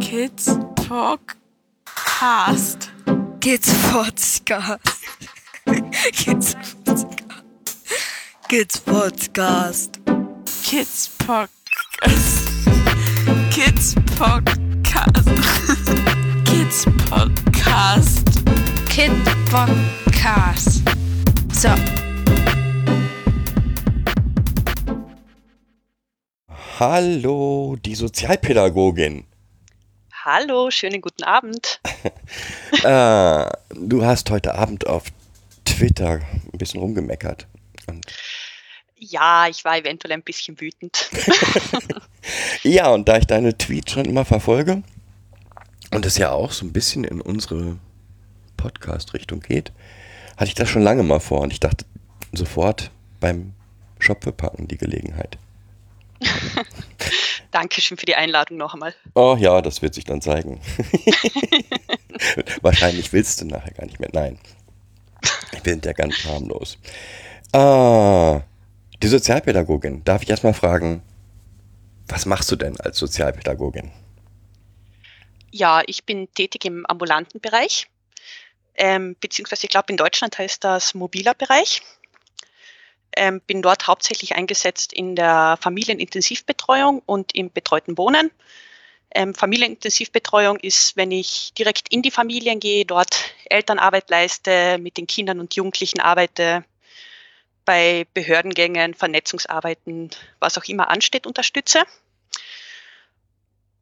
Kids Podcast. Kids Podcast. Kids Podcast. Kids Podcast. Kids Podcast. Kids Podcast. Kids Podcast. Kid Podcast. So. Hallo, die Sozialpädagogin. Hallo, schönen guten Abend. äh, du hast heute Abend auf Twitter ein bisschen rumgemeckert. Und Ja, ich war eventuell ein bisschen wütend. ja, und da ich deine Tweets schon immer verfolge und es ja auch so ein bisschen in unsere Podcast-Richtung geht, hatte ich das schon lange mal vor und ich dachte sofort beim Schopfe packen die Gelegenheit. Dankeschön für die Einladung noch einmal. Oh ja, das wird sich dann zeigen. Wahrscheinlich willst du nachher gar nicht mehr. Nein. Ich bin ja ganz harmlos. Ah, die Sozialpädagogin. Darf ich erstmal fragen, was machst du denn als Sozialpädagogin? Ja, ich bin tätig im ambulanten Bereich, ähm, beziehungsweise ich glaube in Deutschland heißt das mobiler Bereich. Ähm, bin dort hauptsächlich eingesetzt in der Familienintensivbetreuung und im betreuten Wohnen. Ähm, Familienintensivbetreuung ist, wenn ich direkt in die Familien gehe, dort Elternarbeit leiste, mit den Kindern und Jugendlichen arbeite, bei Behördengängen, Vernetzungsarbeiten, was auch immer ansteht, unterstütze.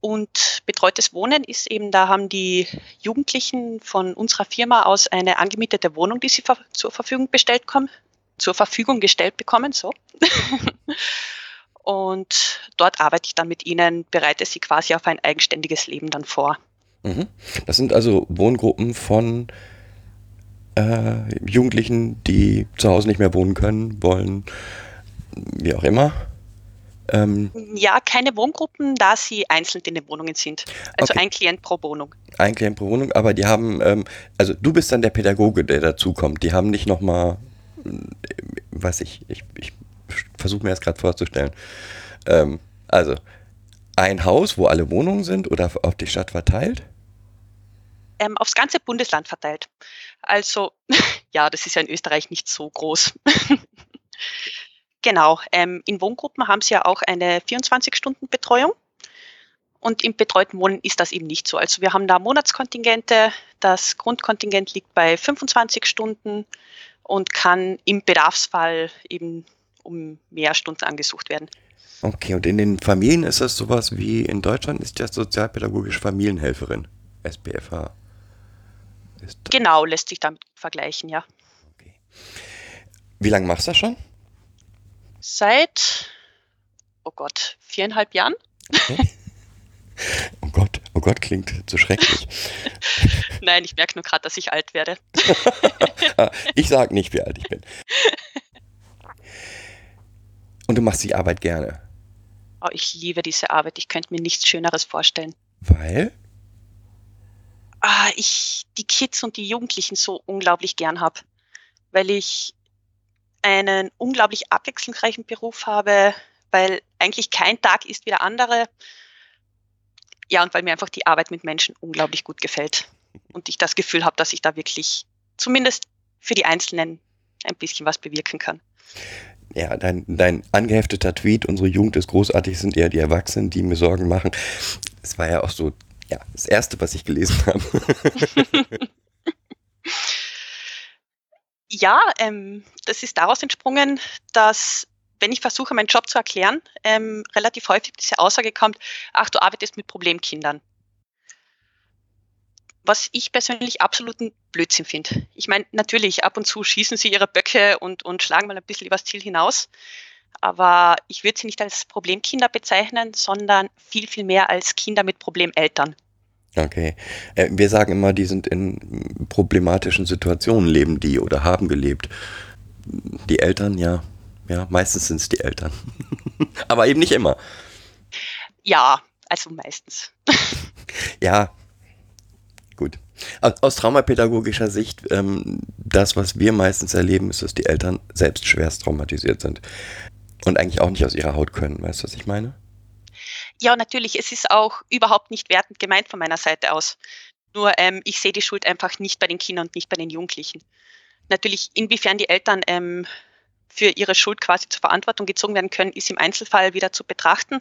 Und betreutes Wohnen ist eben, da haben die Jugendlichen von unserer Firma aus eine angemietete Wohnung, die sie zur Verfügung bestellt zur Verfügung gestellt bekommen, so. Und dort arbeite ich dann mit ihnen, bereite sie quasi auf ein eigenständiges Leben dann vor. Mhm. Das sind also Wohngruppen von äh, Jugendlichen, die zu Hause nicht mehr wohnen können, wollen, wie auch immer. Ähm, Ja, keine Wohngruppen, da sie einzeln in den Wohnungen sind. Also Okay. ein Klient pro Wohnung. ein Klient pro Wohnung, aber die haben, ähm, also du bist dann der Pädagoge, der dazukommt. Die haben nicht nochmal, weiß ich, ich, ich versuche mir das gerade vorzustellen. Ähm, also ein Haus, wo alle Wohnungen sind oder auf die Stadt verteilt? ähm, aufs ganze Bundesland verteilt. Also, ja, das ist ja in Österreich nicht so groß. genau, ähm, in Wohngruppen haben sie ja auch eine 24-Stunden-Betreuung. Und im betreuten Wohnen ist das eben nicht so. Also wir haben da Monatskontingente. Das Grundkontingent liegt bei 25 Stunden und kann im Bedarfsfall eben um mehr Stunden angesucht werden. Okay, und in den Familien ist das sowas wie in Deutschland ist das sozialpädagogische Familienhelferin, SPFH. Ist Genau, lässt sich damit vergleichen, ja. okay. Wie lange machst du das schon? Seit, oh Gott, viereinhalb Jahren? Oh Gott, klingt so schrecklich. Nein, ich merke nur gerade, dass ich alt werde. Ah, ich sag nicht, wie alt ich bin. Und du machst die Arbeit gerne. Oh, ich liebe diese Arbeit. Ich könnte mir nichts Schöneres vorstellen. Weil? Ah, ich die Kids und die Jugendlichen so unglaublich gern habe, weil ich einen unglaublich abwechslungsreichen Beruf habe, weil eigentlich kein Tag ist wie der andere. Ja, und weil mir einfach die Arbeit mit Menschen unglaublich gut gefällt. Und ich das Gefühl habe, dass ich da wirklich zumindest für die Einzelnen ein bisschen was bewirken kann. Ja, dein, dein angehefteter Tweet, unsere Jugend ist großartig, sind eher die Erwachsenen, die mir Sorgen machen. Es war ja auch so, ja, das Erste, was ich gelesen habe. Ja, ähm, das ist daraus entsprungen, dass wenn ich versuche, meinen Job zu erklären, ähm, relativ häufig diese Aussage kommt, ach, du arbeitest mit Problemkindern. Was ich persönlich absoluten Blödsinn finde. Ich meine, natürlich, ab und zu schießen sie ihre Böcke und, und schlagen mal ein bisschen übers Ziel hinaus. Aber ich würde sie nicht als Problemkinder bezeichnen, sondern viel, viel mehr als Kinder mit Problemeltern. Okay. Äh, wir sagen immer, die sind in problematischen Situationen, leben die oder haben gelebt. Die Eltern, ja. Ja, meistens sind es die Eltern. Aber eben nicht immer. Ja, also meistens. Ja, gut. Aus, traumapädagogischer Sicht, ähm, das, was wir meistens erleben, ist, dass die Eltern selbst schwerst traumatisiert sind. Und eigentlich auch nicht aus ihrer Haut können. Weißt du, was ich meine? Ja, natürlich, es ist auch überhaupt nicht wertend gemeint von meiner Seite aus. Nur ähm, ich sehe die Schuld einfach nicht bei den Kindern und nicht bei den Jugendlichen. Natürlich, inwiefern die Eltern ähm, für ihre Schuld quasi zur Verantwortung gezogen werden können, ist im Einzelfall wieder zu betrachten.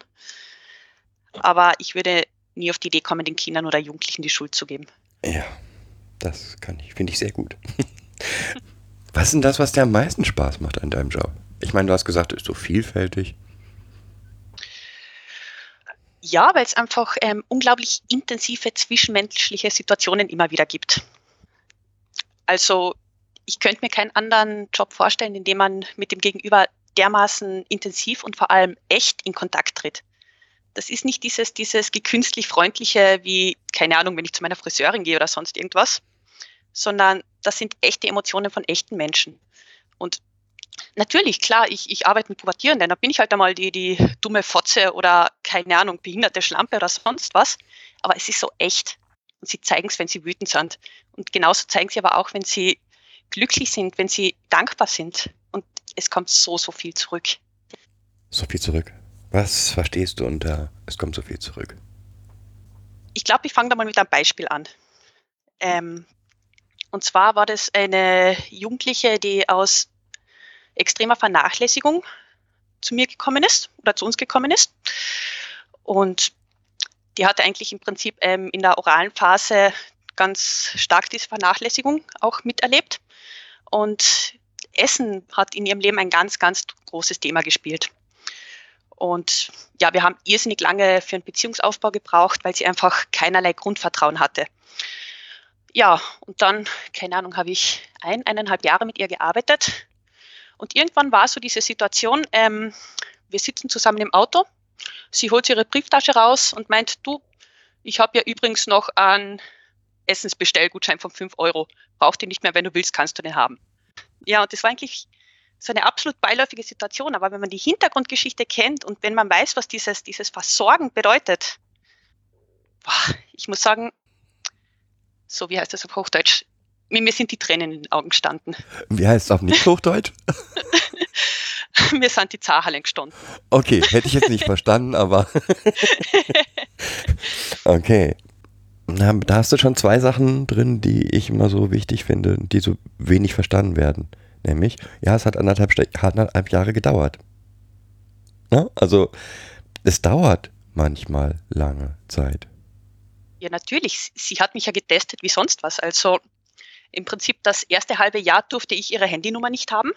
Aber ich würde nie auf die Idee kommen, den Kindern oder Jugendlichen die Schuld zu geben. Ja, das kann ich, finde ich sehr gut. was ist denn das, was dir am meisten Spaß macht an deinem Job? Ich meine, du hast gesagt, es ist so vielfältig. Ja, weil es einfach ähm, unglaublich intensive zwischenmenschliche Situationen immer wieder gibt. Also ich könnte mir keinen anderen Job vorstellen, in dem man mit dem Gegenüber dermaßen intensiv und vor allem echt in Kontakt tritt. Das ist nicht dieses, dieses gekünstlich freundliche, wie, keine Ahnung, wenn ich zu meiner Friseurin gehe oder sonst irgendwas, sondern das sind echte Emotionen von echten Menschen. Und natürlich, klar, ich, ich arbeite mit Pubertierenden, da bin ich halt einmal die, die dumme Fotze oder, keine Ahnung, behinderte Schlampe oder sonst was, aber es ist so echt. Und sie zeigen es, wenn sie wütend sind. Und genauso zeigen sie aber auch, wenn sie glücklich sind, wenn sie dankbar sind. Und es kommt so, so viel zurück. So viel zurück. Was verstehst du unter es kommt so viel zurück? Ich glaube, ich fange da mal mit einem Beispiel an. Ähm, und zwar war das eine Jugendliche, die aus extremer Vernachlässigung zu mir gekommen ist oder zu uns gekommen ist. Und die hatte eigentlich im Prinzip ähm, in der oralen Phase ganz stark diese Vernachlässigung auch miterlebt. Und Essen hat in ihrem Leben ein ganz, ganz großes Thema gespielt. Und ja, wir haben irrsinnig lange für einen Beziehungsaufbau gebraucht, weil sie einfach keinerlei Grundvertrauen hatte. Ja, und dann, keine Ahnung, habe ich ein, eineinhalb Jahre mit ihr gearbeitet. Und irgendwann war so diese Situation, ähm, wir sitzen zusammen im Auto, sie holt ihre Brieftasche raus und meint, du, ich habe ja übrigens noch einen Essensbestellgutschein von 5 Euro. Braucht ihr nicht mehr, wenn du willst, kannst du den haben. Ja, und das war eigentlich so eine absolut beiläufige Situation. Aber wenn man die Hintergrundgeschichte kennt und wenn man weiß, was dieses, dieses Versorgen bedeutet, boah, ich muss sagen, so wie heißt das auf Hochdeutsch, mir, mir sind die Tränen in den Augen gestanden. Wie heißt es auf nicht Hochdeutsch? mir sind die Zahnhallen gestanden. Okay, hätte ich jetzt nicht verstanden, aber. okay. Da hast du schon zwei Sachen drin, die ich immer so wichtig finde, die so wenig verstanden werden. Nämlich, ja, es hat anderthalb, anderthalb Jahre gedauert. Ne? Also, es dauert manchmal lange Zeit. Ja, natürlich. Sie hat mich ja getestet wie sonst was. Also im Prinzip das erste halbe Jahr durfte ich ihre Handynummer nicht haben.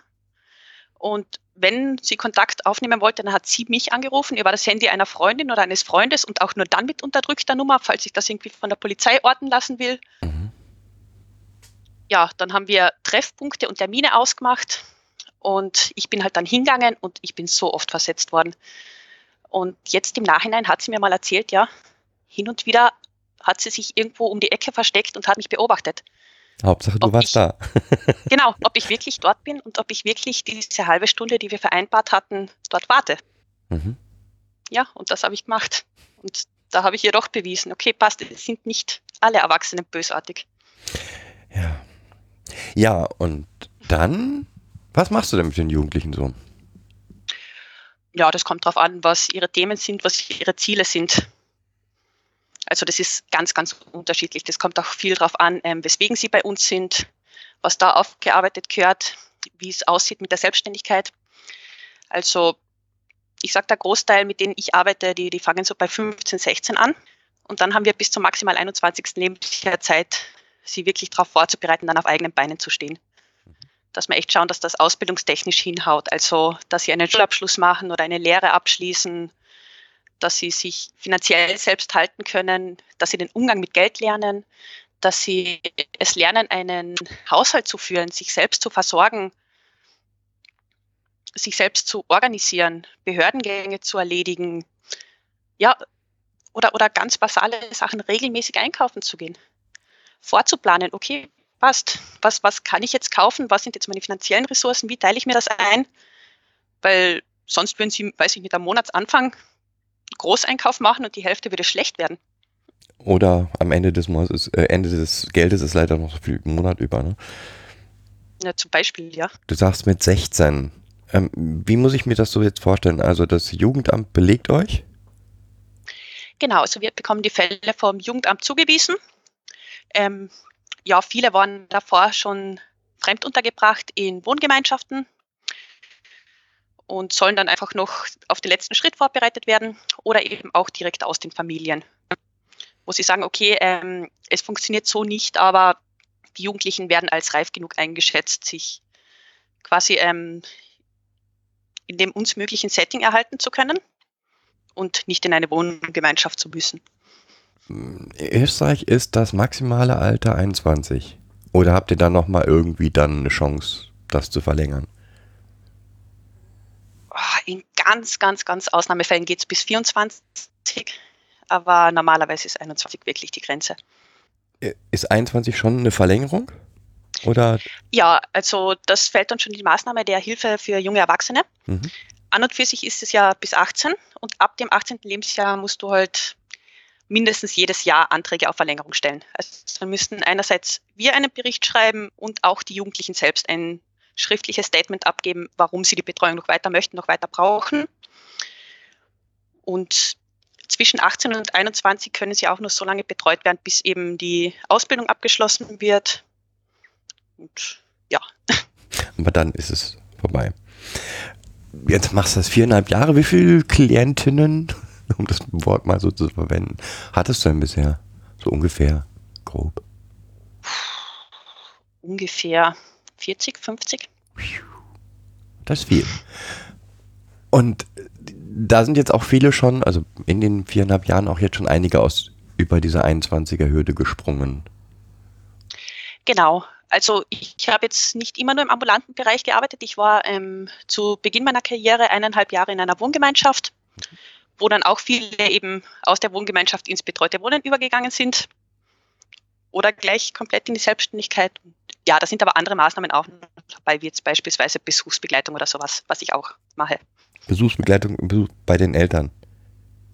Und wenn sie Kontakt aufnehmen wollte, dann hat sie mich angerufen über das Handy einer Freundin oder eines Freundes und auch nur dann mit unterdrückter Nummer, falls ich das irgendwie von der Polizei orten lassen will. Mhm. Ja, dann haben wir Treffpunkte und Termine ausgemacht und ich bin halt dann hingegangen und ich bin so oft versetzt worden. Und jetzt im Nachhinein hat sie mir mal erzählt, ja, hin und wieder hat sie sich irgendwo um die Ecke versteckt und hat mich beobachtet. Hauptsache, du ob warst ich, da. genau, ob ich wirklich dort bin und ob ich wirklich diese halbe Stunde, die wir vereinbart hatten, dort warte. Mhm. Ja, und das habe ich gemacht. Und da habe ich ihr doch bewiesen, okay, passt, es sind nicht alle Erwachsenen bösartig. Ja. Ja, und dann, was machst du denn mit den Jugendlichen so? Ja, das kommt darauf an, was ihre Themen sind, was ihre Ziele sind. Also das ist ganz, ganz unterschiedlich. Das kommt auch viel darauf an, ähm, weswegen sie bei uns sind, was da aufgearbeitet gehört, wie es aussieht mit der Selbstständigkeit. Also ich sage, der Großteil, mit denen ich arbeite, die, die fangen so bei 15, 16 an. Und dann haben wir bis zum maximal 21. Lebensjahr Zeit, sie wirklich darauf vorzubereiten, dann auf eigenen Beinen zu stehen. Dass wir echt schauen, dass das ausbildungstechnisch hinhaut. Also, dass sie einen Schulabschluss machen oder eine Lehre abschließen, dass sie sich finanziell selbst halten können, dass sie den Umgang mit Geld lernen, dass sie es lernen, einen Haushalt zu führen, sich selbst zu versorgen, sich selbst zu organisieren, Behördengänge zu erledigen, ja, oder, oder ganz basale Sachen regelmäßig einkaufen zu gehen, vorzuplanen, okay, passt, was, was kann ich jetzt kaufen, was sind jetzt meine finanziellen Ressourcen, wie teile ich mir das ein, weil sonst würden sie, weiß ich, mit einem Monatsanfang Großeinkauf machen und die Hälfte würde schlecht werden. Oder am Ende des, Monats, äh, Ende des Geldes ist leider noch so viel Monat über, ne? Ja, zum Beispiel, ja. Du sagst mit 16. Ähm, wie muss ich mir das so jetzt vorstellen? Also das Jugendamt belegt euch? Genau, also wir bekommen die Fälle vom Jugendamt zugewiesen. Ähm, ja, viele waren davor schon fremduntergebracht in Wohngemeinschaften und sollen dann einfach noch auf den letzten Schritt vorbereitet werden oder eben auch direkt aus den Familien, wo sie sagen, okay, ähm, es funktioniert so nicht, aber die Jugendlichen werden als reif genug eingeschätzt, sich quasi ähm, in dem uns möglichen Setting erhalten zu können und nicht in eine Wohngemeinschaft zu müssen. In Österreich ist das maximale Alter 21. Oder habt ihr dann nochmal irgendwie dann eine Chance, das zu verlängern? Ganz, ganz, ganz Ausnahmefällen geht es bis 24, aber normalerweise ist 21 wirklich die Grenze. Äh, ist 21 schon eine Verlängerung? Oder? Ja, also das fällt dann schon in die Maßnahme der Hilfe für junge Erwachsene. Mhm. An und für sich ist es ja bis 18 und ab dem 18. Lebensjahr musst du halt mindestens jedes Jahr Anträge auf Verlängerung stellen. Also dann müssten einerseits wir einen Bericht schreiben und auch die Jugendlichen selbst ein schriftliches Statement abgeben, warum sie die Betreuung noch weiter möchten, noch weiter brauchen. Und zwischen 18 und 21 können sie auch nur so lange betreut werden, bis eben die Ausbildung abgeschlossen wird. Und ja. Aber dann ist es vorbei. Jetzt machst du das viereinhalb Jahre. Wie viele Klientinnen, um das Wort mal so zu verwenden, hattest du denn bisher? So ungefähr, grob. Ungefähr 40, 50. Das ist viel. Und da sind jetzt auch viele schon, also in den viereinhalb Jahren auch jetzt schon einige aus über diese 21er Hürde gesprungen. Genau. Also ich habe jetzt nicht immer nur im ambulanten Bereich gearbeitet. Ich war ähm, zu Beginn meiner Karriere eineinhalb Jahre in einer Wohngemeinschaft, wo dann auch viele eben aus der Wohngemeinschaft ins betreute Wohnen übergegangen sind oder gleich komplett in die Selbstständigkeit. Ja, da sind aber andere Maßnahmen auch dabei, wie jetzt beispielsweise Besuchsbegleitung oder sowas, was ich auch mache. Besuchsbegleitung Besuch bei den Eltern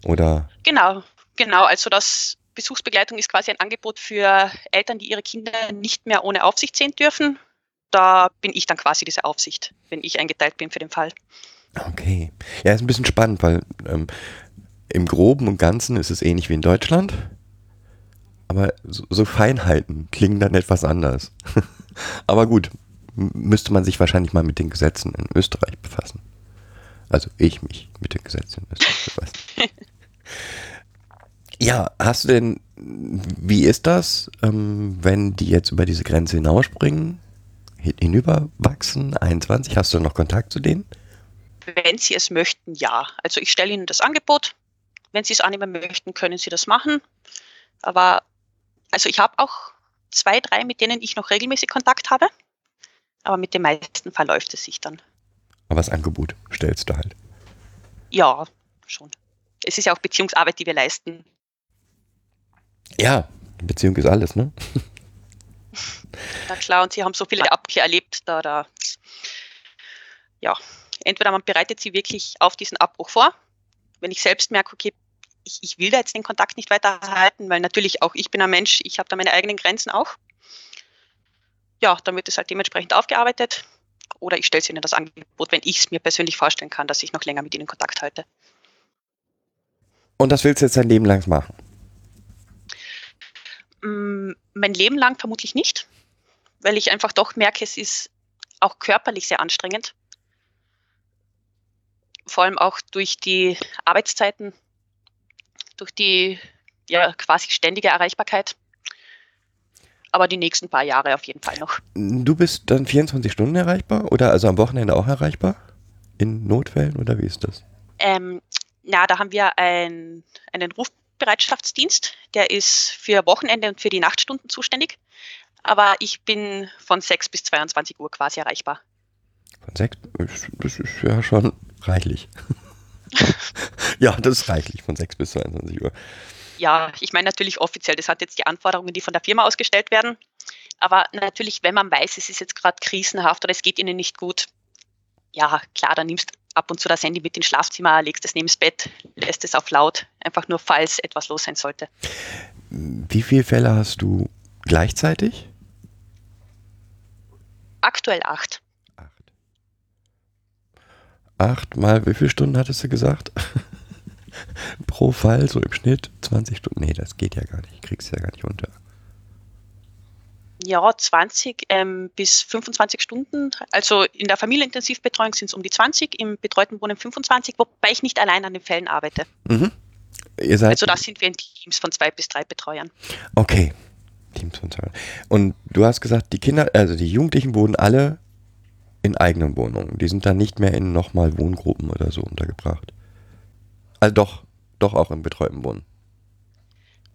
oder? Genau, genau. Also das Besuchsbegleitung ist quasi ein Angebot für Eltern, die ihre Kinder nicht mehr ohne Aufsicht sehen dürfen. Da bin ich dann quasi diese Aufsicht, wenn ich eingeteilt bin für den Fall. Okay. Ja, ist ein bisschen spannend, weil ähm, im Groben und Ganzen ist es ähnlich wie in Deutschland. Aber so, so Feinheiten klingen dann etwas anders. aber gut, müsste man sich wahrscheinlich mal mit den Gesetzen in Österreich befassen. Also ich mich mit den Gesetzen in Österreich befassen. Ja, hast du denn, wie ist das, ähm, wenn die jetzt über diese Grenze hinausspringen, hinüberwachsen, 21, hast du noch Kontakt zu denen? Wenn sie es möchten, ja. Also ich stelle ihnen das Angebot. Wenn sie es annehmen möchten, können sie das machen. Aber also ich habe auch zwei, drei, mit denen ich noch regelmäßig Kontakt habe. Aber mit den meisten verläuft es sich dann. Aber das Angebot stellst du halt. Ja, schon. Es ist ja auch Beziehungsarbeit, die wir leisten. Ja, Beziehung ist alles, ne? Na klar, und sie haben so viele Abkehr erlebt, da, da, ja, entweder man bereitet sie wirklich auf diesen Abbruch vor, wenn ich selbst merke, okay, ich, ich will da jetzt den Kontakt nicht weiter halten, weil natürlich auch ich bin ein Mensch, ich habe da meine eigenen Grenzen auch. Ja, dann wird es halt dementsprechend aufgearbeitet. Oder ich stelle es ihnen das Angebot, wenn ich es mir persönlich vorstellen kann, dass ich noch länger mit ihnen Kontakt halte. Und das willst du jetzt dein Leben lang machen? Mm, mein Leben lang vermutlich nicht, weil ich einfach doch merke, es ist auch körperlich sehr anstrengend. Vor allem auch durch die Arbeitszeiten, durch die ja, quasi ständige Erreichbarkeit. Aber die nächsten paar Jahre auf jeden Fall noch. Du bist dann 24 Stunden erreichbar oder also am Wochenende auch erreichbar? In Notfällen oder wie ist das? Ähm, na, da haben wir ein, einen Ruf Bereitschaftsdienst, der ist für Wochenende und für die Nachtstunden zuständig. Aber ich bin von 6 bis 22 Uhr quasi erreichbar. Von 6, das ist ja schon reichlich. ja, das ist reichlich, von 6 bis 22 Uhr. Ja, ich meine natürlich offiziell, das hat jetzt die Anforderungen, die von der Firma ausgestellt werden. Aber natürlich, wenn man weiß, es ist jetzt gerade krisenhaft oder es geht ihnen nicht gut, ja, klar, dann nimmst ab und zu das Handy mit ins Schlafzimmer, legst es neben das Bett, lässt es auf laut, einfach nur falls etwas los sein sollte. Wie viele Fälle hast du gleichzeitig? Aktuell acht. Acht. Mal, wie viele Stunden hattest du gesagt? Pro Fall so im Schnitt 20 Stunden. Nee, das geht ja gar nicht. Kriegst ja gar nicht unter. Ja, 20 ähm, bis 25 Stunden. Also in der Familienintensivbetreuung sind es um die 20, im betreuten Wohnen 25, wobei ich nicht allein an den Fällen arbeite. Mhm. Also da sind wir in Teams von zwei bis drei Betreuern. Okay. Teams von zwei. Und du hast gesagt, die Kinder, also die Jugendlichen wohnen alle in eigenen Wohnungen. Die sind dann nicht mehr in nochmal Wohngruppen oder so untergebracht. Also doch, doch auch im betreuten Wohnen.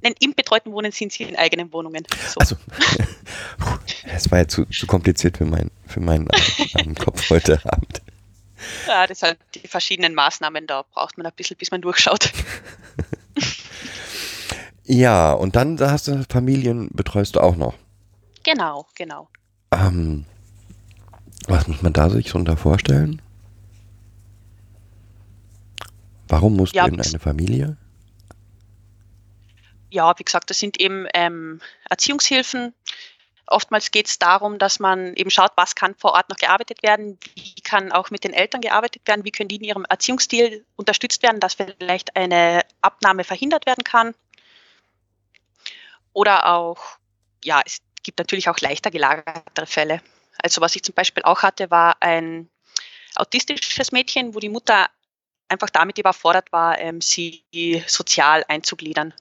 Nein, im betreuten Wohnen sind sie in eigenen Wohnungen. So. Also, das war ja zu, zu kompliziert für, mein, für meinen armen Kopf heute Abend. Ja, das sind die verschiedenen Maßnahmen, da braucht man ein bisschen, bis man durchschaut. Ja, und dann da hast du Familien, betreust du auch noch. Genau, genau. Ähm, was muss man da sich so unter vorstellen? Warum musst Ja, du in eine Familie? Ja, wie gesagt, das sind eben ähm, Erziehungshilfen. Oftmals geht es darum, dass man eben schaut, was kann vor Ort noch gearbeitet werden, wie kann auch mit den Eltern gearbeitet werden, wie können die in ihrem Erziehungsstil unterstützt werden, dass vielleicht eine Abnahme verhindert werden kann. Oder auch, ja, es gibt natürlich auch leichter gelagertere Fälle. Also was ich zum Beispiel auch hatte, war ein autistisches Mädchen, wo die Mutter einfach damit überfordert war, ähm, sie sozial einzugliedern.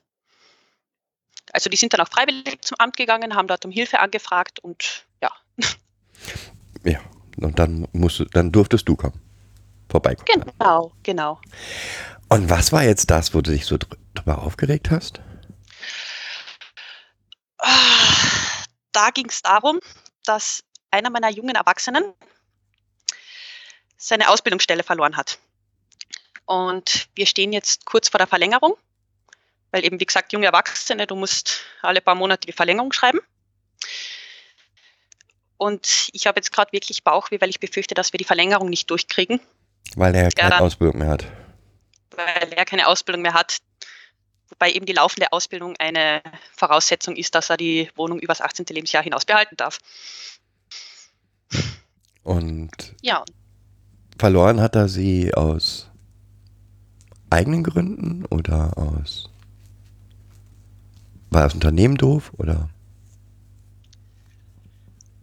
Also die sind dann auch freiwillig zum Amt gegangen, haben dort um Hilfe angefragt und ja, Ja, und dann musst du, dann durftest du kommen. Vorbeikommen. genau, genau. Und was war jetzt das, wo du dich so dr- drüber aufgeregt hast? Ah, Da ging es darum, dass einer meiner jungen Erwachsenen seine Ausbildungsstelle verloren hat. Und wir stehen jetzt kurz vor der Verlängerung, weil eben, wie gesagt, junge Erwachsene, du musst alle paar Monate die Verlängerung schreiben. Und ich habe jetzt gerade wirklich Bauchweh, weil ich befürchte, dass wir die Verlängerung nicht durchkriegen, Weil er keine dann- Ausbildung mehr hat. weil er keine Ausbildung mehr hat. Wobei eben die laufende Ausbildung eine Voraussetzung ist, dass er die Wohnung übers 18. Lebensjahr hinaus behalten darf. Und Ja, verloren hat er sie aus eigenen Gründen oder aus. War das Unternehmen doof oder?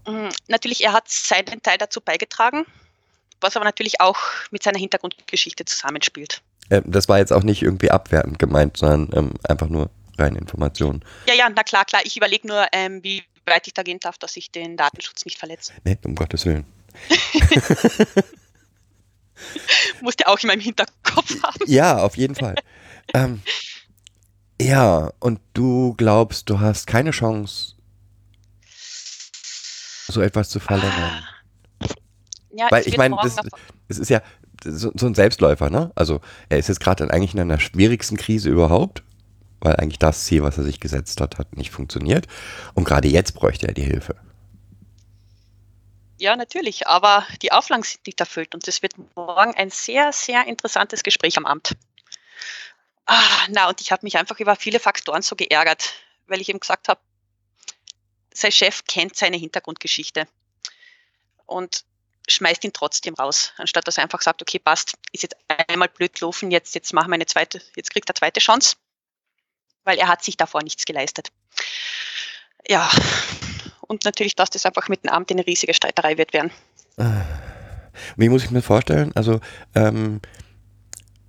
Mm, Natürlich, er hat seinen Teil dazu beigetragen, was aber natürlich auch mit seiner Hintergrundgeschichte zusammenspielt. Äh, das war jetzt auch nicht irgendwie abwertend gemeint, sondern ähm, einfach nur reine Informationen. Ja, ja, na klar, klar. Ich überlege nur, ähm, wie weit ich da gehen darf, dass ich den Datenschutz nicht verletze. Nee, um Gottes Willen. Musste auch in meinem Hinterkopf haben. Ja, auf jeden Fall. ähm, ja, und du glaubst, du hast keine Chance, so etwas zu verlängern. Ja, Weil ich wird meine, das, das ist ja so, so ein Selbstläufer, ne? Also er ist jetzt gerade eigentlich in einer schwierigsten Krise überhaupt, weil eigentlich das Ziel, was er sich gesetzt hat, hat nicht funktioniert. Und gerade jetzt bräuchte er die Hilfe. Ja, natürlich, aber die Auflagen sind nicht erfüllt und es wird morgen ein sehr, sehr interessantes Gespräch am Amt. Ah, na, und ich habe mich einfach über viele Faktoren so geärgert, weil ich ihm gesagt habe, sein Chef kennt seine Hintergrundgeschichte und schmeißt ihn trotzdem raus, anstatt dass er einfach sagt, okay, passt, ist jetzt einmal blöd gelaufen, jetzt, jetzt machen wir eine zweite, jetzt kriegt er zweite Chance, weil er hat sich davor nichts geleistet. Ja, und natürlich, dass das einfach mit dem Amt eine riesige Streiterei wird werden. Wie muss ich mir vorstellen? Also, ähm,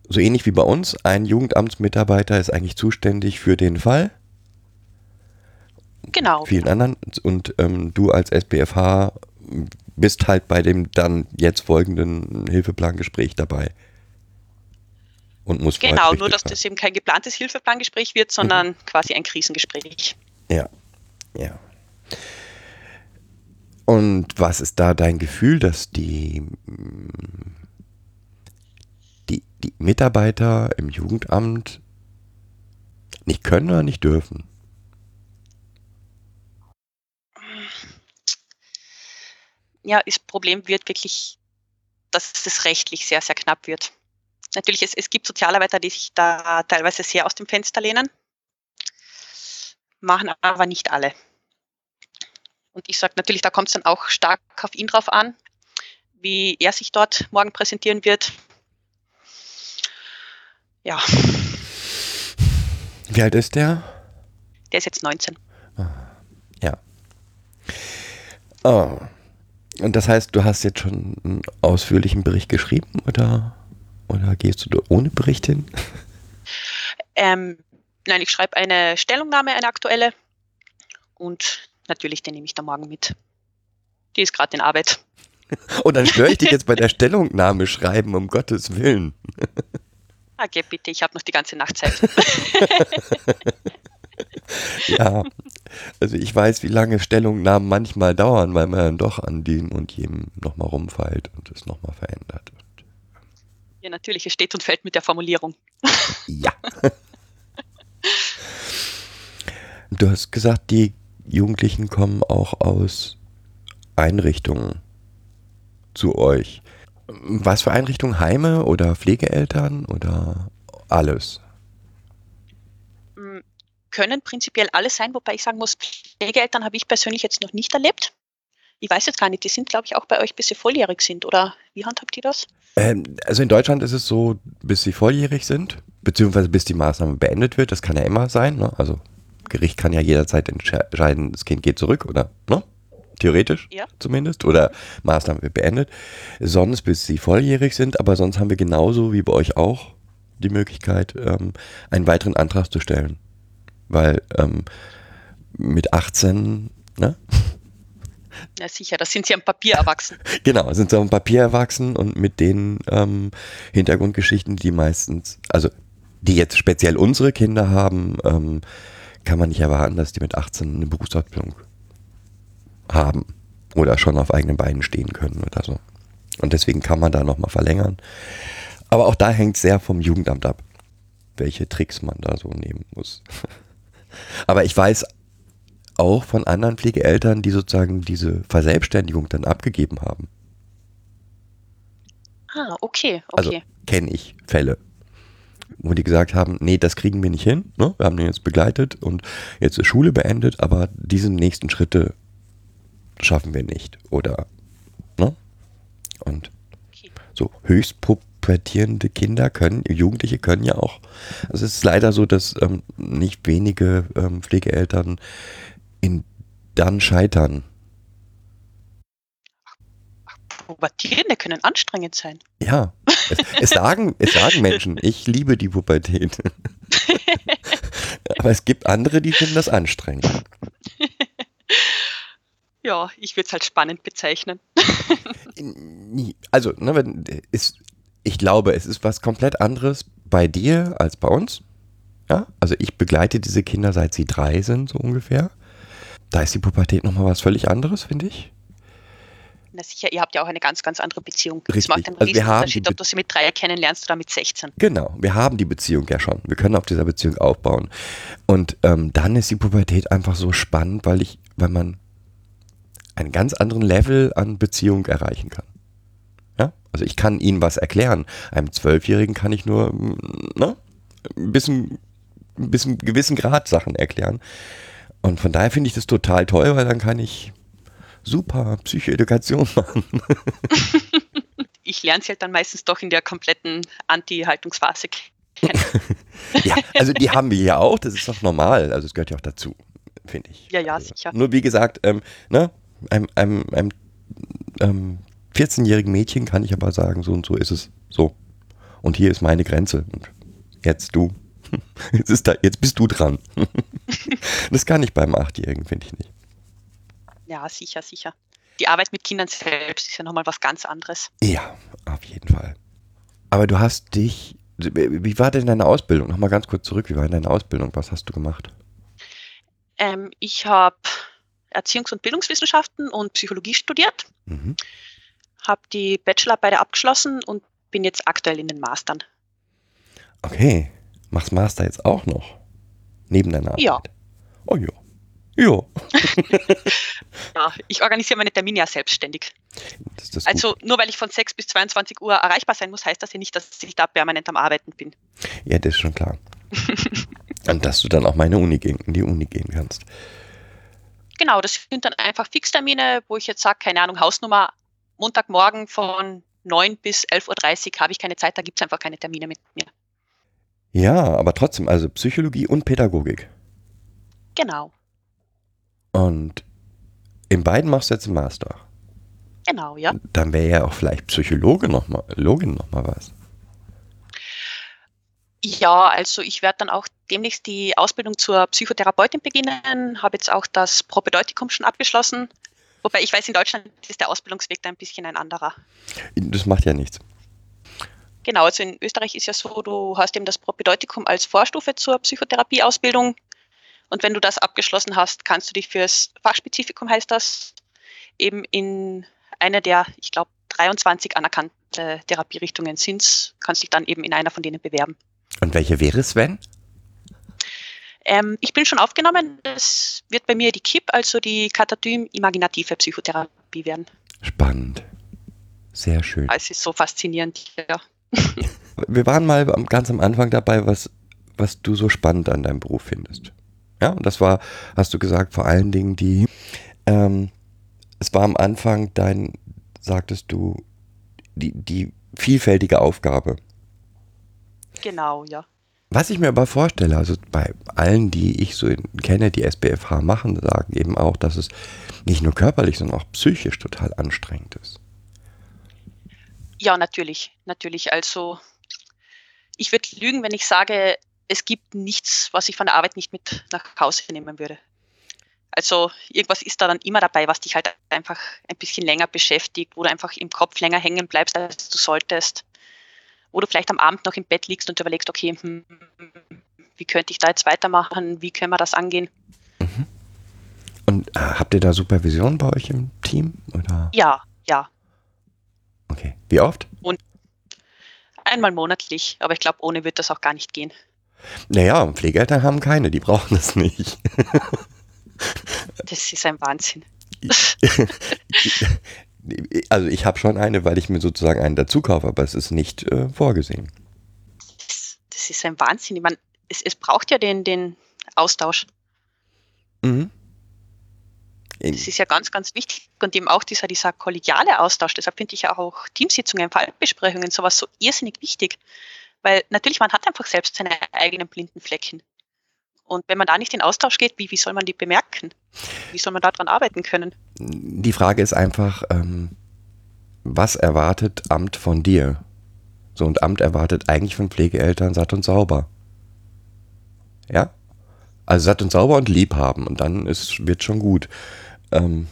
so ähnlich wie bei uns, ein Jugendamtsmitarbeiter ist eigentlich zuständig für den Fall, Genau. vielen anderen, und ähm, du als SBFH bist halt bei dem dann jetzt folgenden Hilfeplangespräch dabei. Und musst Genau, nur dass das eben kein geplantes Hilfeplangespräch wird, sondern quasi ein Krisengespräch. Ja, ja. Und was ist da dein Gefühl, dass die, mm, die, die Mitarbeiter im Jugendamt nicht können oder nicht dürfen? Ja, das Problem wird wirklich, dass es rechtlich sehr, sehr knapp wird. Natürlich, es, es gibt Sozialarbeiter, die sich da teilweise sehr aus dem Fenster lehnen, machen aber nicht alle. Und ich sage natürlich, da kommt es dann auch stark auf ihn drauf an, wie er sich dort morgen präsentieren wird. Ja, Wie alt ist der? Der ist jetzt 19. Ja. Oh. Und das heißt, du hast jetzt schon einen ausführlichen Bericht geschrieben oder, oder gehst du da ohne Bericht hin? Ähm, nein, ich schreibe eine Stellungnahme, eine aktuelle. Und natürlich, den nehme ich da morgen mit. Die ist gerade in Arbeit. Und dann störe ich dich jetzt bei der Stellungnahme schreiben, um Gottes Willen. Okay, bitte, ich habe noch die ganze Nacht Zeit. Ja, also ich weiß, wie lange Stellungnahmen manchmal dauern, weil man dann doch an dem und jedem nochmal rumfeilt und es nochmal verändert. Ja, natürlich, es steht und fällt mit der Formulierung. Ja. Du hast gesagt, die Jugendlichen kommen auch aus Einrichtungen zu euch. Was für Einrichtungen? Heime oder Pflegeeltern oder alles? Können prinzipiell alles sein, wobei ich sagen muss, Pflegeeltern habe ich persönlich jetzt noch nicht erlebt. Ich weiß jetzt gar nicht, die sind, glaube ich, auch bei euch, bis sie volljährig sind, oder wie handhabt ihr das? Ähm, also in Deutschland ist es so, bis sie volljährig sind, beziehungsweise bis die Maßnahme beendet wird. Das kann ja immer sein. Ne? Also Gericht kann ja jederzeit entscheiden, das Kind geht zurück oder ne? theoretisch Ja. zumindest oder Maßnahme wird beendet. Sonst bis sie volljährig sind, aber sonst haben wir genauso wie bei euch auch die Möglichkeit, ähm, einen weiteren Antrag zu stellen. Weil ähm, mit 18, ne? Ja, sicher, da sind sie am Papier erwachsen. Genau, sind so am Papier erwachsen und mit den ähm, Hintergrundgeschichten, die meistens, also die jetzt speziell unsere Kinder haben, ähm, kann man nicht erwarten, dass die mit 18 eine Berufsausbildung haben oder schon auf eigenen Beinen stehen können oder so. Und deswegen kann man da nochmal verlängern. Aber auch da hängt sehr vom Jugendamt ab, welche Tricks man da so nehmen muss. Aber ich weiß auch von anderen Pflegeeltern, die sozusagen diese Verselbstständigung dann abgegeben haben. Ah, okay, Also okay. kenne ich Fälle, wo die gesagt haben, nee, das kriegen wir nicht hin. Ne? Wir haben den jetzt begleitet und jetzt ist Schule beendet, aber diese nächsten Schritte schaffen wir nicht. Oder, ne? Und okay. so höchst pubertierende Kinder können, Jugendliche können ja auch, also es ist leider so, dass ähm, nicht wenige ähm, Pflegeeltern in dann scheitern. Pubertierende können anstrengend sein. Ja, es, es, sagen, es sagen Menschen, ich liebe die Pubertät. Aber es gibt andere, die finden das anstrengend. Ja, ich würde es halt spannend bezeichnen. Also, ne, wenn, ist, ich glaube, es ist was komplett anderes bei dir als bei uns. Ja, also ich begleite diese Kinder seit sie drei sind, so ungefähr. Da ist die Pubertät nochmal was völlig anderes, finde ich. Na sicher, ihr habt ja auch eine ganz, ganz andere Beziehung. Richtig. Es macht einen Also wir haben Unterschied, ob du sie mit drei kennenlernst oder mit 16. Genau, wir haben die Beziehung ja schon. Wir können auf dieser Beziehung aufbauen. Und ähm, dann ist die Pubertät einfach so spannend, weil ich, weil man einen ganz anderen Level an Beziehung erreichen kann. Ja? Also ich kann ihnen was erklären. Einem Zwölfjährigen kann ich nur mm, ne, ein bisschen, ein bisschen gewissen Grad Sachen erklären. Und von daher finde ich das total toll, weil dann kann ich super Psychoedukation machen. Ich lerne sie halt dann meistens doch in der kompletten Anti-Haltungsphase kennen. Ja, also die haben wir ja auch, das ist doch normal. Also es gehört ja auch dazu, finde ich. Ja, ja, also, sicher. Nur wie gesagt, ähm, ne, einem, einem, einem ähm, 14-jährigen Mädchen kann ich aber sagen, so und so ist es. So. Und hier ist meine Grenze. Und jetzt du. Jetzt, ist da, jetzt bist du dran. das kann ich beim Achtjährigen, finde ich nicht. Ja, sicher, sicher. Die Arbeit mit Kindern selbst ist ja nochmal was ganz anderes. Ja, auf jeden Fall. Aber du hast dich. Wie war denn deine Ausbildung? Nochmal ganz kurz zurück. Wie war denn deine Ausbildung? Was hast du gemacht? Ähm, ich habe Erziehungs- und Bildungswissenschaften und Psychologie studiert, Mhm. habe die Bachelorarbeit abgeschlossen und bin jetzt aktuell in den Mastern. Okay. Machst Master jetzt auch noch? Neben deiner Arbeit? Ja. Oh ja. Ja. Ja, ich organisiere meine Termine ja selbstständig. Das das Also nur weil ich von 6 bis 22 Uhr erreichbar sein muss, heißt das ja nicht, dass ich da permanent am Arbeiten bin. Gut. Ja, das ist schon klar. Und dass du dann auch meine Uni gehen, in die Uni gehen kannst. Genau, das sind dann einfach Fixtermine, wo ich jetzt sage, keine Ahnung, Hausnummer, Montagmorgen von 9 bis 11.30 Uhr habe ich keine Zeit, da gibt es einfach keine Termine mit mir. Ja, aber trotzdem, also Psychologie und Pädagogik. Genau, Und in beiden machst du jetzt einen Master. genau, ja. Dann wäre ja auch vielleicht Psychologe nochmal, Login nochmal was. Ja, also ich werde dann auch demnächst die Ausbildung zur Psychotherapeutin beginnen, habe jetzt auch das Propedeutikum schon abgeschlossen. Wobei ich weiß, in Deutschland ist der Ausbildungsweg da ein bisschen ein anderer. Das macht ja nichts. Genau, also in Österreich ist ja so, du hast eben das Propedeutikum als Vorstufe zur Psychotherapieausbildung. Und wenn du das abgeschlossen hast, kannst du dich fürs Fachspezifikum, heißt das, eben in einer der, ich glaube, 23 anerkannte Therapierichtungen sind, kannst dich dann eben in einer von denen bewerben. Und welche wäre es, wenn? Ähm, ich bin schon aufgenommen. Das wird bei mir die KIP, also die Katatym-imaginative Psychotherapie werden. Spannend. Sehr schön. Es ist so faszinierend. Ja. Wir waren mal ganz am Anfang dabei, was, was du so spannend an deinem Beruf findest. Ja, und das war, hast du gesagt, vor allen Dingen die, ähm, es war am Anfang dein, sagtest du, die, die vielfältige Aufgabe. Genau, ja. Was ich mir aber vorstelle, also bei allen, die ich so kenne, die SBFH machen, sagen eben auch, dass es nicht nur körperlich, sondern auch psychisch total anstrengend ist. Ja, natürlich, natürlich. Also ich würde lügen, wenn ich sage, es gibt nichts, was ich von der Arbeit nicht mit nach Hause nehmen würde. Also irgendwas ist da dann immer dabei, was dich halt einfach ein bisschen länger beschäftigt, wo du einfach im Kopf länger hängen bleibst, als du solltest. Wo du vielleicht am Abend noch im Bett liegst und überlegst, okay, hm, wie könnte ich da jetzt weitermachen, wie können wir das angehen? Und äh, habt ihr da Supervision bei euch im Team? Oder? Ja, ja, Okay. Wie oft? einmal monatlich, aber ich glaube, ohne wird das auch gar nicht gehen. Naja, Pflegeeltern haben keine, die brauchen das nicht. Das ist ein Wahnsinn. Also ich habe schon eine, weil ich mir sozusagen einen dazu kaufe, aber es ist nicht äh, vorgesehen. Das, das ist ein Wahnsinn. Ich meine, es, es braucht ja den, den Austausch. Mhm. Das ist ja ganz, ganz wichtig. Und eben auch dieser, dieser kollegiale Austausch. Deshalb finde ich ja auch Teamsitzungen, Fallbesprechungen, sowas so irrsinnig wichtig. Weil natürlich, man hat einfach selbst seine eigenen blinden Flecken. Und wenn man da nicht in Austausch geht, wie, wie soll man die bemerken? Wie soll man daran arbeiten können? Die Frage ist einfach, ähm, was erwartet Amt von dir? So, und Amt erwartet eigentlich von Pflegeeltern satt und sauber. Ja? Also satt und sauber und lieb haben und dann ist, wird schon gut. Ähm,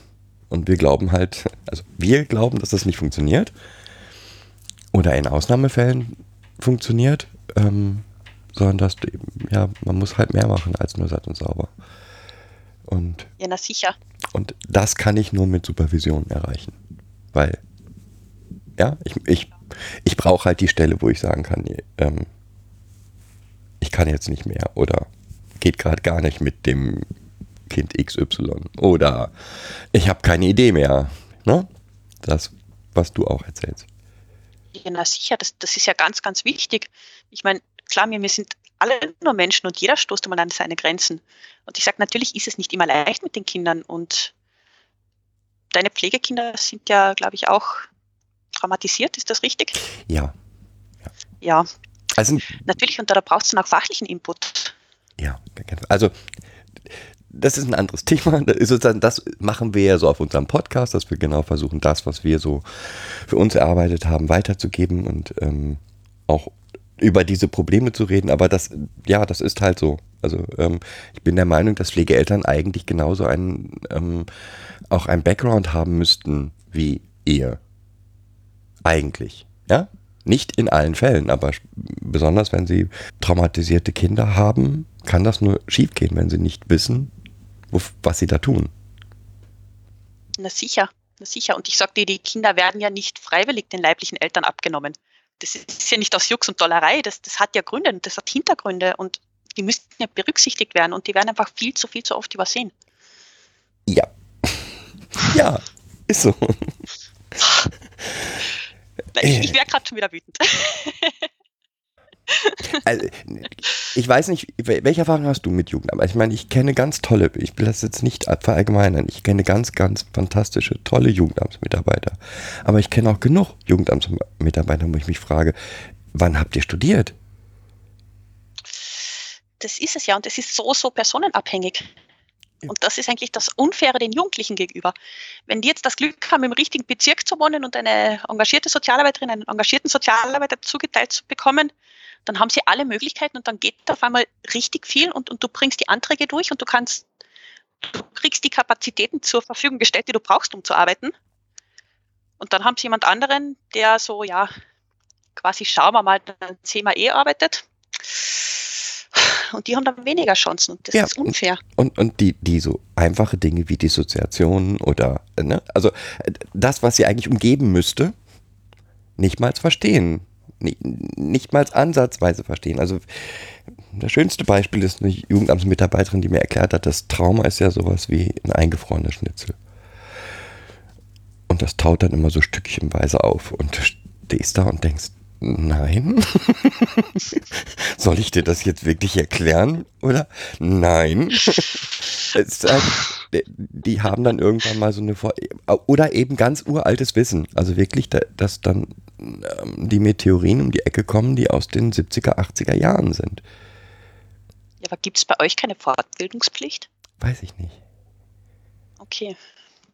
und wir glauben halt, also wir glauben, dass das nicht funktioniert. Oder in Ausnahmefällen funktioniert. Ähm, sondern dass ja, man muss halt mehr machen als nur satt und sauber. Und Ja, na sicher. und das kann ich nur mit Supervision erreichen. Weil, ja, ich, ich, ich brauche halt die Stelle, wo ich sagen kann, ähm, ich kann jetzt nicht mehr oder geht gerade gar nicht mit dem Kind XY oder ich habe keine Idee mehr. Ne? Das, was du auch erzählst. Ja, na sicher, das, das ist ja ganz, ganz wichtig. Ich meine, klar, wir, wir sind alle nur Menschen und jeder stoßt einmal an seine Grenzen. Und ich sage, natürlich ist es nicht immer leicht mit den Kindern und deine Pflegekinder sind ja, glaube ich, auch traumatisiert, ist das richtig? Ja. Ja, Also, natürlich, und da braucht es dann auch fachlichen Input. ja, also das ist ein anderes Thema. Sozusagen, das machen wir ja so auf unserem Podcast, dass wir genau versuchen, das, was wir so für uns erarbeitet haben, weiterzugeben und ähm, auch über diese Probleme zu reden. Aber das, ja, das ist halt so. Also ähm, ich bin der Meinung, dass Pflegeeltern eigentlich genauso einen, ähm, auch ein Background haben müssten wie ihr. Eigentlich. Ja? Nicht in allen Fällen, aber besonders wenn sie traumatisierte Kinder haben, kann das nur schiefgehen, wenn sie nicht wissen, wo, was sie da tun. Na sicher, na sicher. Und ich dir, die Kinder werden ja nicht freiwillig den leiblichen Eltern abgenommen. Das ist ja nicht aus Jux und Dollerei, das, das hat ja Gründe, das hat Hintergründe und die müssten ja berücksichtigt werden und die werden einfach viel zu viel zu oft übersehen. Ja. ja, ist so. Ich, ich wäre gerade schon wieder wütend. Also, ich weiß nicht, welche Erfahrung hast du mit Jugendamt? Ich meine, ich kenne ganz tolle, ich will das jetzt nicht verallgemeinern, ich kenne ganz, ganz fantastische, tolle Jugendamtsmitarbeiter. Aber ich kenne auch genug Jugendamtsmitarbeiter, wo ich mich frage, wann habt ihr studiert? das ist es ja und das ist so, so personenabhängig. Und das ist eigentlich das Unfaire den Jugendlichen gegenüber. Wenn die jetzt das Glück haben, im richtigen Bezirk zu wohnen und eine engagierte Sozialarbeiterin, einen engagierten Sozialarbeiter zugeteilt zu bekommen, dann haben sie alle Möglichkeiten und dann geht auf einmal richtig viel und, und du bringst die Anträge durch und du kannst, du kriegst die Kapazitäten zur Verfügung gestellt, die du brauchst, um zu arbeiten. Und dann haben sie jemand anderen, der so, ja, quasi schauen wir mal, dann sehen wir eh arbeitet und die haben dann weniger Chancen und das Ja, ist unfair. Und, und die, die so einfache Dinge wie Dissoziation oder, ne, also äh, das, was sie eigentlich umgeben müsste, nicht mal verstehen. Nicht, mal ansatzweise verstehen. Also das schönste Beispiel ist eine Jugendamtsmitarbeiterin, die mir erklärt hat, das Trauma ist ja sowas wie ein eingefrorener Schnitzel. Und das taut dann immer so stückchenweise auf. Und du stehst da und denkst, nein. Soll ich dir das jetzt wirklich erklären? Oder? Nein. Halt, die haben dann irgendwann mal so eine Vor oder eben ganz uraltes Wissen. Also wirklich, da- dass dann die Meteoriten um die Ecke kommen, die aus den 70er, 80er Jahren sind. Ja, aber gibt es bei euch keine Fortbildungspflicht? Weiß ich nicht. Okay.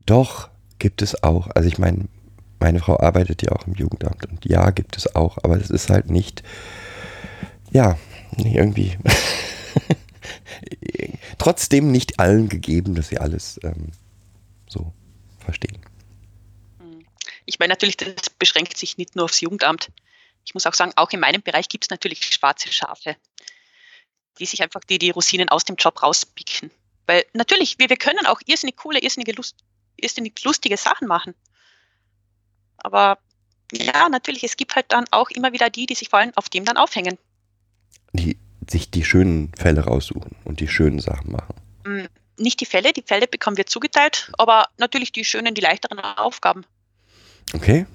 Doch, gibt es auch. Also ich meine, meine Frau arbeitet ja auch im Jugendamt und ja, gibt es auch, aber es ist halt nicht, ja, nicht irgendwie trotzdem nicht allen gegeben, dass sie alles ähm, so verstehen. Ich meine natürlich, das beschränkt sich nicht nur aufs Jugendamt. Ich muss auch sagen, auch in meinem Bereich gibt es natürlich schwarze Schafe, die sich einfach die, die Rosinen aus dem Job rauspicken. Weil natürlich, wir, wir können auch irrsinnig coole, irrsinnige Lust, irrsinnig lustige Sachen machen. Aber ja, natürlich, es gibt halt dann auch immer wieder die, die sich vor allem auf dem dann aufhängen. Die sich die schönen Fälle raussuchen und die schönen Sachen machen. Mm, Nicht die Fälle, die Fälle bekommen wir zugeteilt, aber natürlich die schönen, die leichteren Aufgaben. Okay?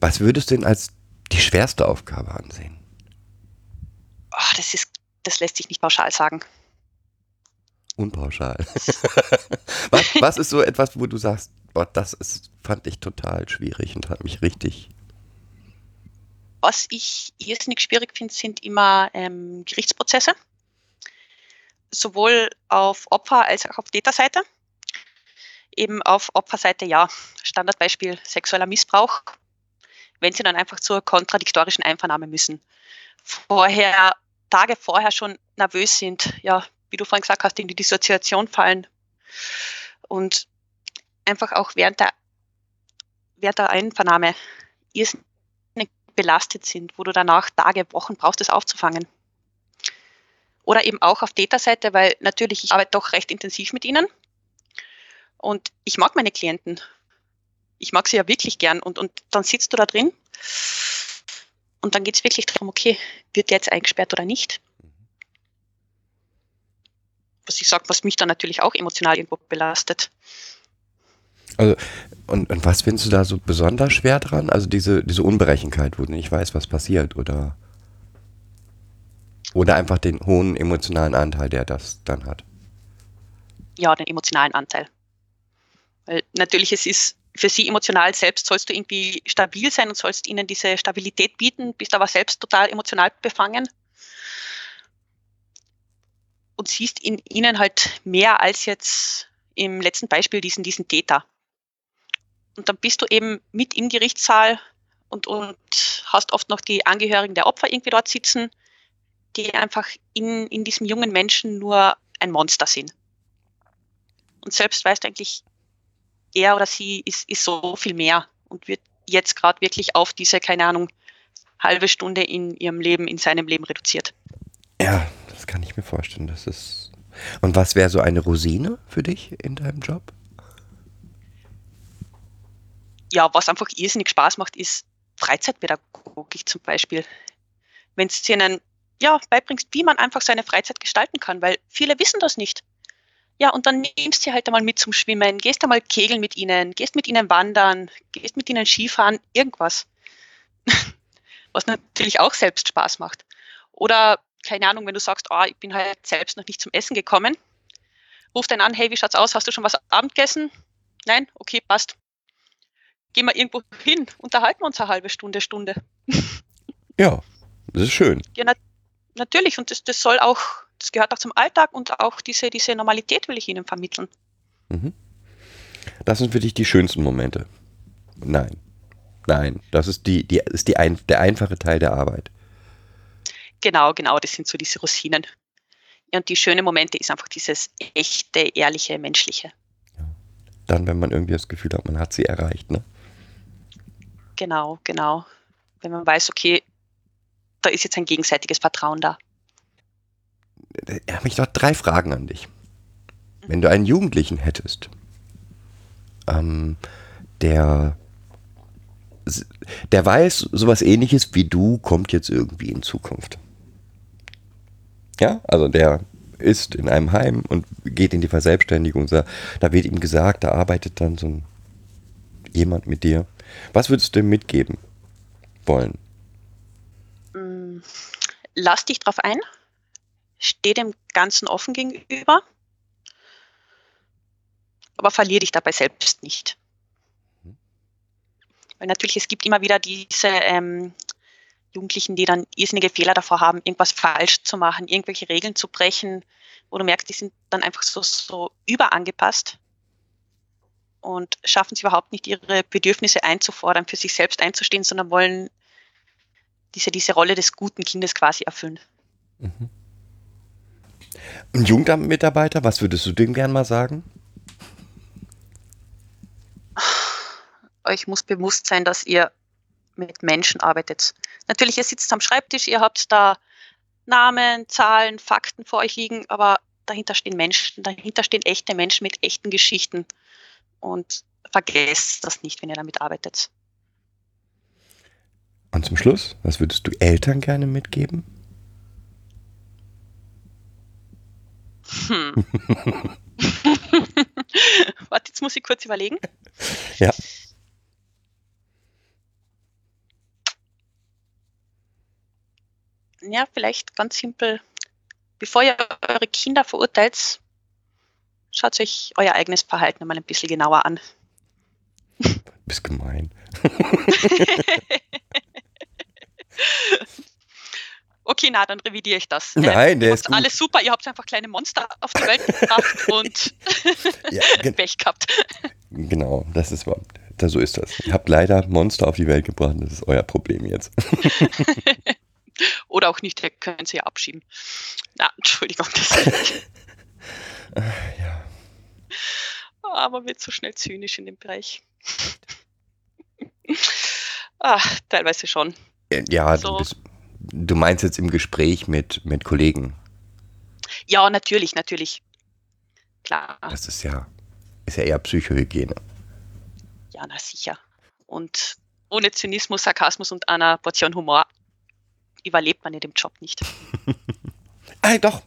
Was würdest du denn als die schwerste Aufgabe ansehen? Ah, das ist, das lässt sich nicht pauschal sagen. Unpauschal. was, was ist so etwas, wo du sagst, boah, das ist, fand ich total schwierig und hat mich richtig. Was ich irrsinnig schwierig finde, sind immer ähm, Gerichtsprozesse. Sowohl auf Opfer- als auch auf Täterseite. Eben auf Opferseite, ja, Standardbeispiel sexueller Missbrauch, wenn sie dann einfach zur kontradiktorischen Einvernahme müssen. Vorher, Tage vorher schon nervös sind, ja, wie du vorhin gesagt hast, in die Dissoziation fallen und einfach auch während der, während der Einvernahme irrsinnig belastet sind, wo du danach Tage, Wochen brauchst, das aufzufangen. Oder eben auch auf Täterseite, weil natürlich ich arbeite doch recht intensiv mit ihnen und ich mag meine Klienten. Ich mag sie ja wirklich gern und, und dann sitzt du da drin und dann geht es wirklich darum, okay, wird der jetzt eingesperrt oder nicht? Was ich sage, was mich dann natürlich auch emotional irgendwo belastet. Also, und, und was findest du da so besonders schwer dran? Also diese, diese Unberechenheit, wo du nicht weißt, was passiert, oder? Oder einfach den hohen emotionalen Anteil, der das dann hat. ja, den emotionalen Anteil. Weil natürlich es ist für sie emotional selbst sollst du irgendwie stabil sein und sollst ihnen diese Stabilität bieten, bist aber selbst total emotional befangen und siehst in ihnen halt mehr als jetzt im letzten Beispiel diesen, diesen Täter. Und dann bist du eben mit im Gerichtssaal und, und hast oft noch die Angehörigen der Opfer irgendwie dort sitzen, die einfach in, in diesem jungen Menschen nur ein Monster sind und selbst weißt eigentlich, er oder sie ist, ist so viel mehr und wird jetzt gerade wirklich auf diese, keine Ahnung, halbe Stunde in ihrem Leben, in seinem Leben reduziert. Ja, das kann ich mir vorstellen. Das ist. Und was wäre so eine Rosine für dich in deinem Job? Ja, was einfach irrsinnig Spaß macht, ist Freizeitpädagogik zum Beispiel. Wenn du ihnen ja, beibringst, wie man einfach seine Freizeit gestalten kann, weil viele wissen das nicht. Ja, und dann nimmst du halt einmal mit zum Schwimmen, gehst einmal kegeln mit ihnen, gehst mit ihnen wandern, gehst mit ihnen Skifahren, irgendwas. Was natürlich auch selbst Spaß macht. Oder, keine Ahnung, wenn du sagst, oh, ich bin halt selbst noch nicht zum Essen gekommen, ruf dann an, hey, wie schaut's aus? Hast du schon was Abend gegessen? Nein? Okay, passt. Gehen wir irgendwo hin, unterhalten wir uns eine halbe Stunde, Stunde. Ja, das ist schön. Ja, nat natürlich. Und das, das soll auch das gehört auch zum Alltag und auch diese, diese Normalität will ich ihnen vermitteln. Mhm. Das sind für dich die schönsten Momente. Nein. Nein, das ist, die, die, ist die ein, der einfache Teil der Arbeit. Genau, genau, das sind so diese Rosinen. Und die schönen Momente ist einfach dieses echte, ehrliche, menschliche. Dann, wenn man irgendwie das Gefühl hat, man hat sie erreicht, ne? Genau, genau. Wenn man weiß, okay, da ist jetzt ein gegenseitiges Vertrauen da. Ich habe mich doch drei Fragen an dich. Wenn du einen Jugendlichen hättest, ähm, der, der weiß, sowas ähnliches wie du kommt jetzt irgendwie in Zukunft. Ja, also der ist in einem Heim und geht in die Verselbstständigung. Da wird ihm gesagt, da arbeitet dann so ein, jemand mit dir. Was würdest du ihm mitgeben wollen? Lass dich drauf ein. Steh dem Ganzen offen gegenüber. Aber verliere dich dabei selbst nicht. Weil natürlich, es gibt immer wieder diese ähm, Jugendlichen, die dann irrsinnige Fehler davor haben, irgendwas falsch zu machen, irgendwelche Regeln zu brechen, wo du merkst, die sind dann einfach so, so überangepasst und schaffen es überhaupt nicht, ihre Bedürfnisse einzufordern, für sich selbst einzustehen, sondern wollen diese, diese Rolle des guten Kindes quasi erfüllen. Mhm. Ein Jugendamtmitarbeiter, was würdest du dem gern mal sagen? Euch muss bewusst sein, dass ihr mit Menschen arbeitet. Natürlich, ihr sitzt am Schreibtisch, ihr habt da Namen, Zahlen, Fakten vor euch liegen, aber dahinter stehen Menschen, dahinter stehen echte Menschen mit echten Geschichten. Und vergesst das nicht, wenn ihr damit arbeitet. Und zum Schluss, was würdest du Eltern gerne mitgeben? Hm. Warte, jetzt muss ich kurz überlegen. Ja. ja, vielleicht ganz simpel, bevor ihr eure Kinder verurteilt, schaut euch euer eigenes Verhalten mal ein bisschen genauer an. Bist gemein. okay, na, dann revidiere ich das. Nein, der ihr ist gut. alles super, ihr habt einfach kleine Monster auf die Welt gebracht und Ja, Pech gehabt. Genau, das ist wahr. Da, so ist das. Ihr habt leider Monster auf die Welt gebracht, das ist euer Problem jetzt. Oder auch nicht, ihr könnt sie ja abschieben. Na, Entschuldigung. Das ja. Aber wird so schnell zynisch in dem Bereich. ah, teilweise schon. Ja, So. du, bist, du meinst jetzt im Gespräch mit, mit Kollegen. Ja, natürlich, natürlich. Klar. Das ist ja, ist ja eher Psychohygiene. Ja, na sicher. Und ohne Zynismus, Sarkasmus und einer Portion Humor überlebt man in dem Job nicht. Ah, doch.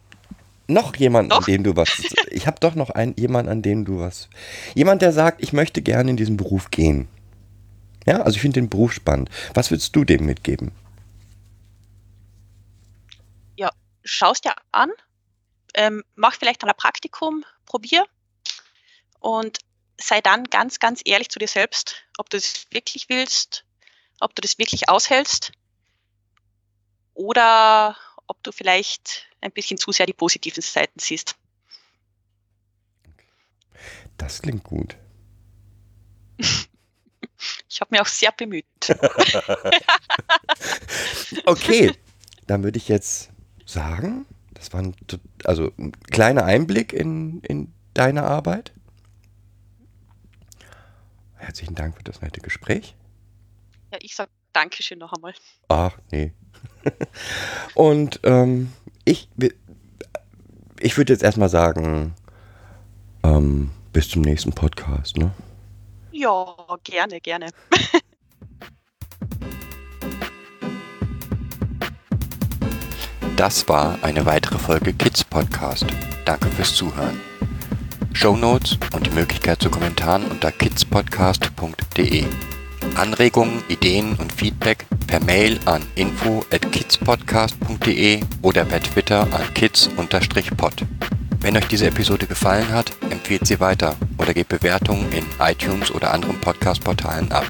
Noch jemand, an dem du was. Ich habe doch noch einen, jemand, an dem du was. Jemand, der sagt, ich möchte gerne in diesen Beruf gehen. Ja, also ich finde den Beruf spannend. Was würdest du dem mitgeben? Schaust dir an, ähm, mach vielleicht ein Praktikum, probier und sei dann ganz, ganz ehrlich zu dir selbst, ob du das wirklich willst, ob du das wirklich aushältst oder ob du vielleicht ein bisschen zu sehr die positiven Seiten siehst. Das klingt gut. Ich habe mir auch sehr bemüht. Okay, dann würde ich jetzt sagen, das war ein, also ein kleiner Einblick in, in deine Arbeit. Herzlichen Dank für das nette Gespräch. Ja, ich sage Dankeschön noch einmal. Ach, nee. Und ähm, ich, ich würde jetzt erstmal sagen, ähm, bis zum nächsten Podcast, ne? Ja, gerne, gerne. Das war eine weitere Folge Kids Podcast. Danke fürs Zuhören. Show Notes und die Möglichkeit zu Kommentaren unter kidspodcast.de. Anregungen, Ideen und Feedback per Mail an info at kidspodcast.de oder per Twitter an kids-pod. Wenn euch diese Episode gefallen hat, empfehlt sie weiter oder gebt Bewertungen in iTunes oder anderen Podcast-Portalen ab.